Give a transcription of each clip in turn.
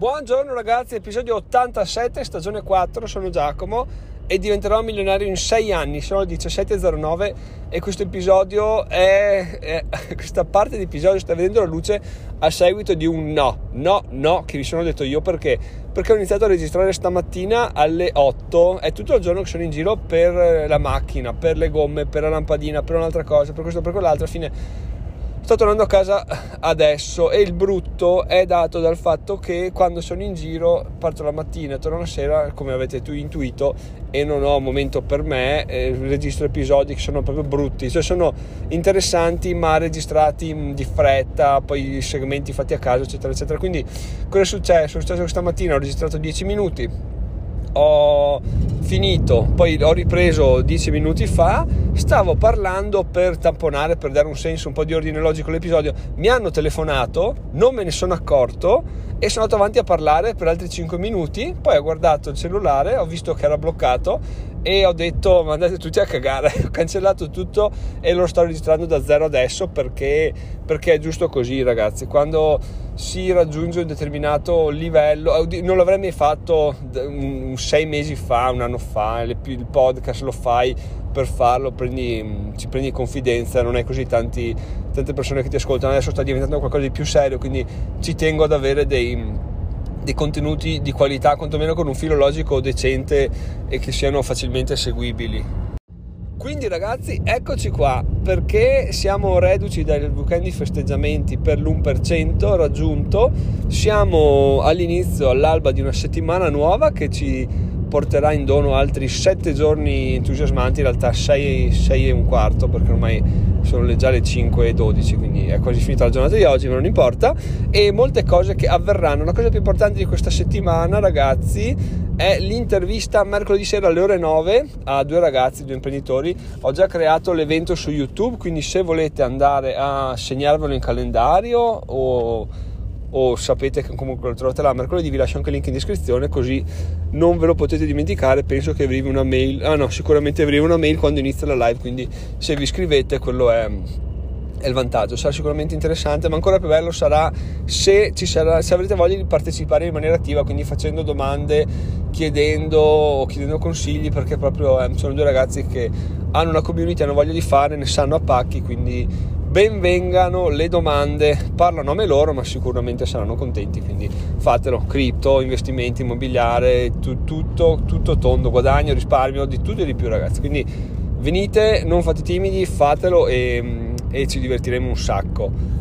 Buongiorno ragazzi, episodio 87, stagione 4, sono Giacomo e diventerò milionario in 6 anni, sono le 17.09 e questo episodio è, è, questa parte di episodio sta vedendo la luce a seguito di un no, no, no che vi sono detto io perché? Perché ho iniziato a registrare stamattina alle 8, è tutto il giorno che sono in giro per la macchina, per le gomme, per la lampadina, per un'altra cosa, per questo, per quell'altro, alla fine sto tornando a casa adesso e il brutto è dato dal fatto che quando sono in giro parto la mattina e torno la sera come avete tu intuito e non ho momento per me eh, registro episodi che sono proprio brutti. Cioè sono interessanti ma registrati di fretta poi segmenti fatti a caso eccetera eccetera. Quindi cosa è successo? è successo questa mattina ho registrato 10 minuti. Ho finito, poi ho ripreso 10 minuti fa, stavo parlando per tamponare, per dare un senso, un po' di ordine logico all'episodio, mi hanno telefonato, non me ne sono accorto e sono andato avanti a parlare per altri 5 minuti, poi ho guardato il cellulare, ho visto che era bloccato e ho detto ma andate tutti a cagare, ho cancellato tutto e lo sto registrando da zero adesso perché, perché è giusto così ragazzi, quando si raggiunge un determinato livello, non l'avrei mai fatto un, sei mesi fa, un anno fa, il podcast lo fai per farlo, prendi, ci prendi confidenza, non hai così tanti, tante persone che ti ascoltano, adesso sta diventando qualcosa di più serio, quindi ci tengo ad avere dei, dei contenuti di qualità, quantomeno con un filo logico decente e che siano facilmente seguibili. Quindi ragazzi, eccoci qua, perché siamo reduci dai weekend di festeggiamenti per l'1% raggiunto, siamo all'inizio, all'alba di una settimana nuova che ci porterà in dono altri 7 giorni entusiasmanti, in realtà 6, 6 e un quarto, perché ormai sono già le 5 e 12, quindi è quasi finita la giornata di oggi, ma non importa, e molte cose che avverranno. La cosa più importante di questa settimana, ragazzi, è l'intervista mercoledì sera alle ore 9 a due ragazzi, due imprenditori. Ho già creato l'evento su YouTube, quindi se volete andare a segnarvelo in calendario o, o sapete che comunque lo trovate là mercoledì, vi lascio anche il link in descrizione così non ve lo potete dimenticare. Penso che arrivi una mail, ah no, sicuramente arrivi una mail quando inizia la live, quindi se vi iscrivete quello è è il vantaggio, sarà sicuramente interessante, ma ancora più bello sarà se, sarà se, avrete voglia di partecipare in maniera attiva, quindi facendo domande, chiedendo, chiedendo consigli, perché proprio eh, sono due ragazzi che hanno una community, hanno voglia di fare, ne sanno a pacchi, quindi benvengano le domande, parlano a me loro, ma sicuramente saranno contenti, quindi fatelo, cripto, investimenti, immobiliare, tu, tutto, tutto tondo, guadagno, risparmio, di tutto e di più ragazzi, quindi venite, non fate timidi, fatelo e e ci divertiremo un sacco.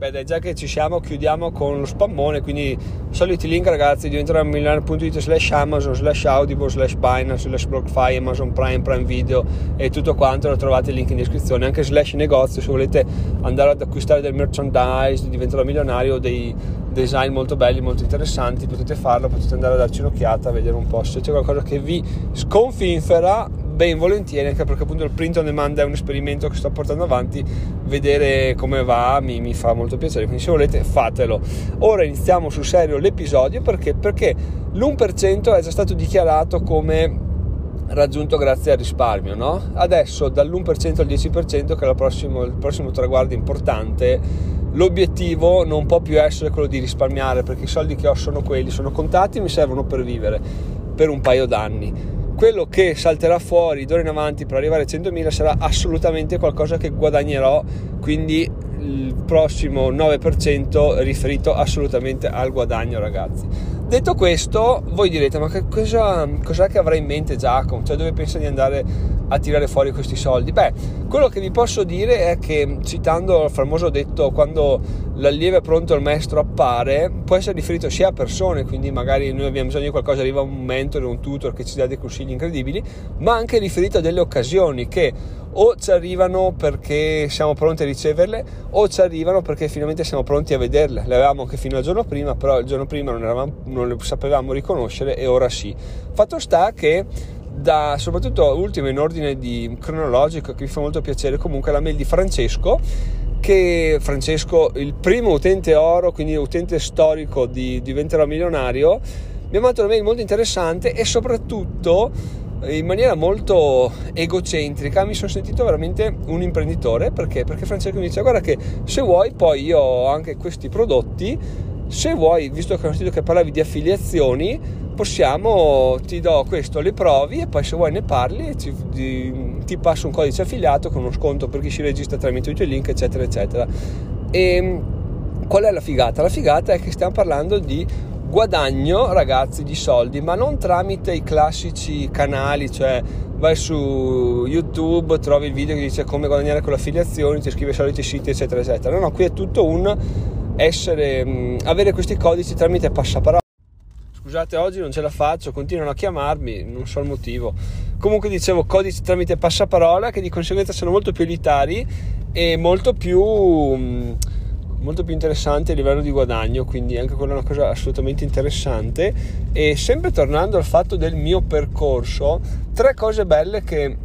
Beh già che ci siamo chiudiamo con lo spammone, quindi soliti link ragazzi diventeranno milano.it slash Amazon slash Audible slash Binance slash BlockFi Amazon Prime Prime Video e tutto quanto lo trovate il link in descrizione. Anche slash negozio se volete andare ad acquistare del merchandise diventerò milionario dei design molto belli molto interessanti potete farlo potete andare a darci un'occhiata a vedere un po' se c'è qualcosa che vi sconfinfera ben volentieri anche perché appunto il print on demand è un esperimento che sto portando avanti. Vedere come va mi, mi fa molto piacere quindi se volete fatelo. Ora iniziamo sul serio l'episodio perché, perché l'1% è già stato dichiarato come raggiunto grazie al risparmio no? adesso dall'1% al 10% che è prossimo, il prossimo traguardo importante l'obiettivo non può più essere quello di risparmiare perché i soldi che ho sono quelli sono contati e mi servono per vivere per un paio d'anni quello che salterà fuori d'ora in avanti per arrivare a 100.000 sarà assolutamente qualcosa che guadagnerò, quindi il prossimo 9% riferito assolutamente al guadagno ragazzi. Detto questo, voi direte ma che cosa, cos'è che avrà in mente Giacomo? Cioè dove pensa di andare a tirare fuori questi soldi? Beh, quello che vi posso dire è che citando il famoso detto quando l'allievo è pronto il maestro appare può essere riferito sia a persone quindi magari noi abbiamo bisogno di qualcosa arriva un mentore un tutor che ci dà dei consigli incredibili ma anche riferito a delle occasioni che o ci arrivano perché siamo pronti a riceverle o ci arrivano perché finalmente siamo pronti a vederle le avevamo anche fino al giorno prima però il giorno prima non, eravamo, non le sapevamo riconoscere e ora sì fatto sta che da soprattutto ultimo in ordine di cronologico che mi fa molto piacere comunque la mail di Francesco che Francesco, il primo utente oro, quindi utente storico di Diventerò Milionario, mi ha mandato una mail molto interessante e soprattutto in maniera molto egocentrica mi sono sentito veramente un imprenditore perché? Perché Francesco mi dice guarda che se vuoi poi io ho anche questi prodotti se vuoi, visto che ho sentito che parlavi di affiliazioni, possiamo, ti do questo, le provi e poi se vuoi ne parli ti, ti, ti passo un codice affiliato con uno sconto per chi si registra tramite il link, eccetera, eccetera. E ehm, qual è la figata? La figata è che stiamo parlando di guadagno, ragazzi, di soldi, ma non tramite i classici canali, cioè vai su YouTube, trovi il video che dice come guadagnare con le affiliazioni, ti scrive i soliti siti, eccetera, eccetera. No, no, qui è tutto un essere, mh, avere questi codici tramite passaparola. Scusate, oggi non ce la faccio, continuano a chiamarmi, non so il motivo. Comunque dicevo codici tramite passaparola che di conseguenza sono molto più elitari e molto più... Mh, molto più interessante a livello di guadagno, quindi anche quella è una cosa assolutamente interessante. E sempre tornando al fatto del mio percorso, tre cose belle che,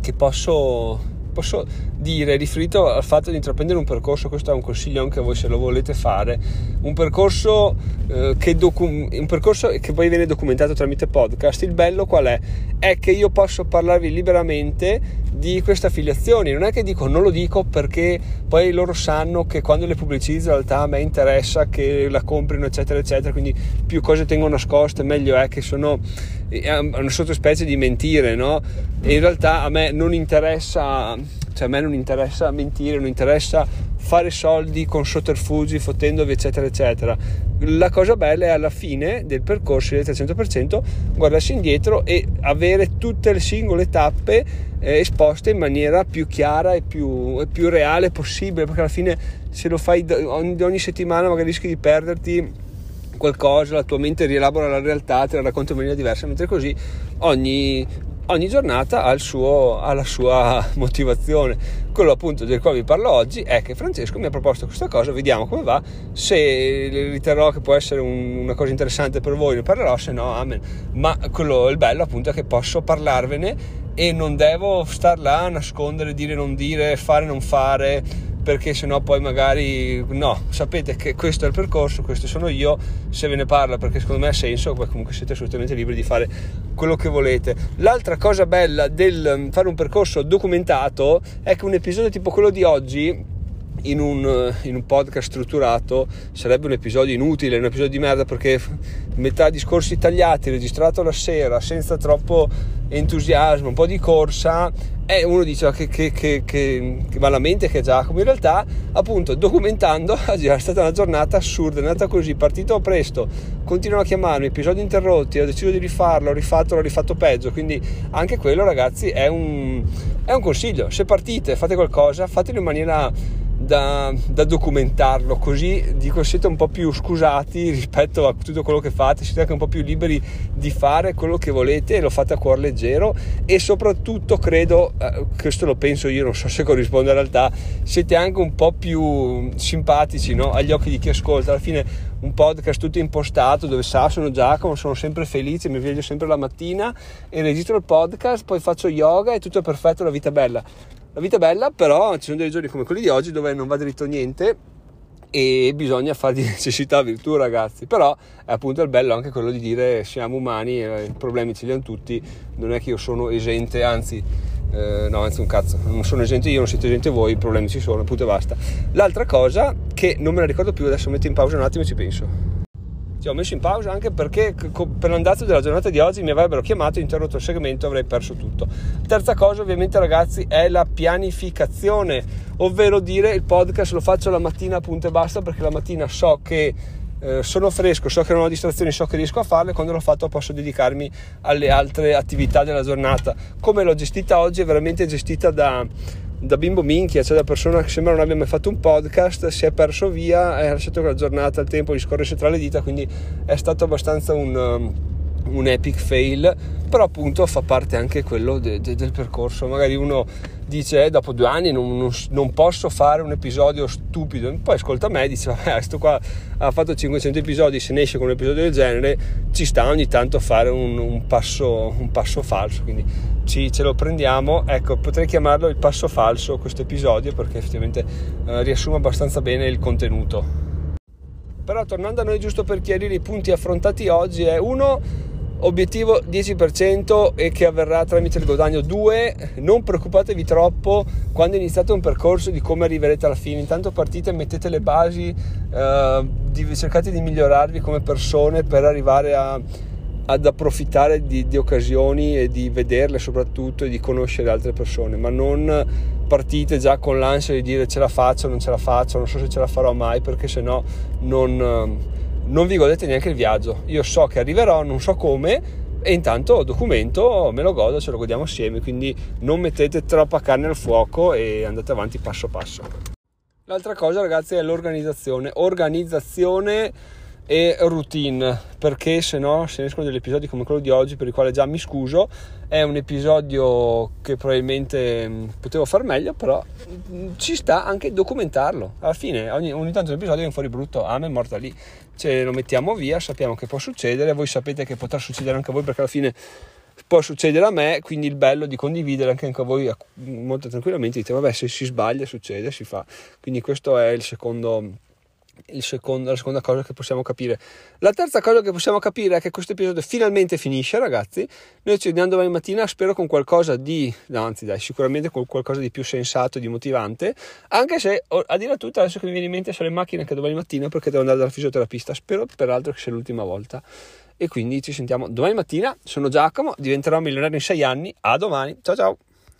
che posso, posso dire riferito al fatto di intraprendere un percorso, questo è un consiglio anche a voi se lo volete fare, un percorso, eh, che, docu- un percorso che poi viene documentato tramite podcast. Il bello qual è? È che io posso parlarvi liberamente di queste affiliazioni, non è che dico non lo dico perché poi loro sanno che quando le pubblicizzo in realtà a me interessa che la comprino eccetera eccetera, quindi più cose tengo nascoste meglio è che sono una sottospecie di mentire, no? E in realtà a me non interessa cioè a me non interessa mentire, non interessa fare soldi con sotterfugi, fottendovi eccetera eccetera. La cosa bella è alla fine del percorso del 300% guardarsi indietro e avere tutte le singole tappe eh, esposte in maniera più chiara e più, e più, reale possibile, perché alla fine se lo fai ogni, ogni settimana magari rischi di perderti qualcosa, la tua mente rielabora la realtà, te la racconta in maniera diversa, mentre così ogni ogni giornata ha, suo, ha, la sua motivazione. Quello appunto del quale vi parlo oggi è che Francesco mi ha proposto questa cosa, vediamo come va, se riterrò che può essere un, una cosa interessante per voi ne parlerò, se no amen. Ma quello il bello appunto è che posso parlarvene e non devo star là a nascondere, dire non dire, fare non fare perché sennò poi magari no, sapete che questo è il percorso, questo sono io, se ve ne parla perché secondo me ha senso, poi comunque siete assolutamente liberi di fare quello che volete. L'altra cosa bella del mm, fare un percorso documentato è che un episodio tipo quello di oggi in un, in un, podcast strutturato sarebbe un episodio inutile, un episodio di merda perché metà discorsi tagliati, registrato la sera, senza troppo entusiasmo, un po' di corsa e uno dice oh, che, che, che, che, va la mente che è Giacomo. In realtà appunto documentando è stata una giornata assurda è andata così partito presto continuano a chiamarmi episodi interrotti ho deciso di rifarlo ho rifatto l'ho rifatto peggio quindi anche quello ragazzi è un, è un consiglio. Se partite fate qualcosa fatelo in maniera da, da, documentarlo così dico siete un po' più scusati rispetto a tutto quello che fate siete anche un po' più liberi di fare quello che volete e lo fate a cuor leggero e soprattutto credo eh, questo lo penso io non so se corrisponde alla realtà siete anche un po' più simpatici no? agli occhi di chi ascolta alla fine un podcast tutto impostato dove sa sono Giacomo sono sempre felice mi sveglio sempre la mattina e registro il podcast poi faccio yoga e tutto è perfetto la vita è bella la vita è bella, però ci sono dei giorni come quelli di oggi dove non va dritto niente e bisogna fare di necessità virtù ragazzi. Però è appunto il bello anche quello di dire siamo umani i problemi ce li hanno tutti non è che io sono esente anzi eh, no anzi un cazzo non sono esente io non siete esente voi i problemi ci sono appunto e basta. L'altra cosa che non me la ricordo più adesso metto in pausa un attimo e ci penso ti ho messo in pausa anche perché per l'andazzo della giornata di oggi mi avrebbero chiamato, interrotto il segmento, avrei perso tutto. Terza cosa ovviamente ragazzi è la pianificazione, ovvero dire il podcast lo faccio la mattina punto e basta perché la mattina so che eh, sono fresco, so che non ho distrazioni, so che riesco a farle, quando l'ho fatto posso dedicarmi alle altre attività della giornata. Come l'ho gestita oggi è veramente gestita da da bimbo minchia, cioè da persona che sembra non abbia mai fatto un podcast, si è perso via, ha lasciato la giornata, il tempo gli scorresse tra le dita, quindi è stato abbastanza un, um, un epic fail, però appunto fa parte anche quello de, de, del percorso. Magari uno dice eh, dopo due anni non, non, non, posso fare un episodio stupido, poi ascolta me e dice vabbè questo qua ha fatto 500 episodi, se ne esce con un episodio del genere ci sta ogni tanto fare un, un, passo, un passo falso, quindi ci, ce lo prendiamo, ecco, potrei chiamarlo il passo falso questo episodio perché effettivamente eh, riassume abbastanza bene il contenuto. Però tornando a noi giusto per chiarire i punti affrontati oggi è uno Obiettivo 10% e che avverrà tramite il guadagno 2. Non preoccupatevi troppo quando iniziate un percorso di come arriverete alla fine. Intanto partite, mettete le basi, eh, cercate di migliorarvi come persone per arrivare a, ad approfittare di, di, occasioni e di vederle soprattutto e di conoscere altre persone, ma non partite già con l'ansia di dire ce la faccio, non ce la faccio, non so se ce la farò mai perché se no non non vi godete neanche il viaggio. Io so che arriverò, non so come, e intanto documento, me lo godo, ce lo godiamo assieme, quindi non mettete troppa carne al fuoco e andate avanti passo passo. L'altra cosa ragazzi è l'organizzazione. Organizzazione e routine perché se no se ne escono degli episodi come quello di oggi per il quale già mi scuso è un episodio che probabilmente mm, potevo far meglio però mm, ci sta anche documentarlo. Alla fine ogni, ogni tanto l'episodio viene fuori brutto ah è morta lì. Ce lo mettiamo via sappiamo che può succedere voi sapete che potrà succedere anche a voi perché alla fine può succedere a me quindi il bello di condividere anche a voi molto tranquillamente dite vabbè se si sbaglia succede si fa. Quindi questo è il secondo secondo, la seconda cosa che possiamo capire. La terza cosa che possiamo capire è che questo episodio finalmente finisce, ragazzi. Noi ci vediamo domani mattina, spero con qualcosa di, anzi dai, sicuramente con qualcosa di più sensato, di motivante, anche se a dire a tutti adesso che mi viene in mente sono le macchine che domani mattina perché devo andare dal fisioterapista, spero peraltro che sia l'ultima volta. E quindi ci sentiamo domani mattina, sono Giacomo, diventerò milionario in sei anni, a domani, ciao ciao!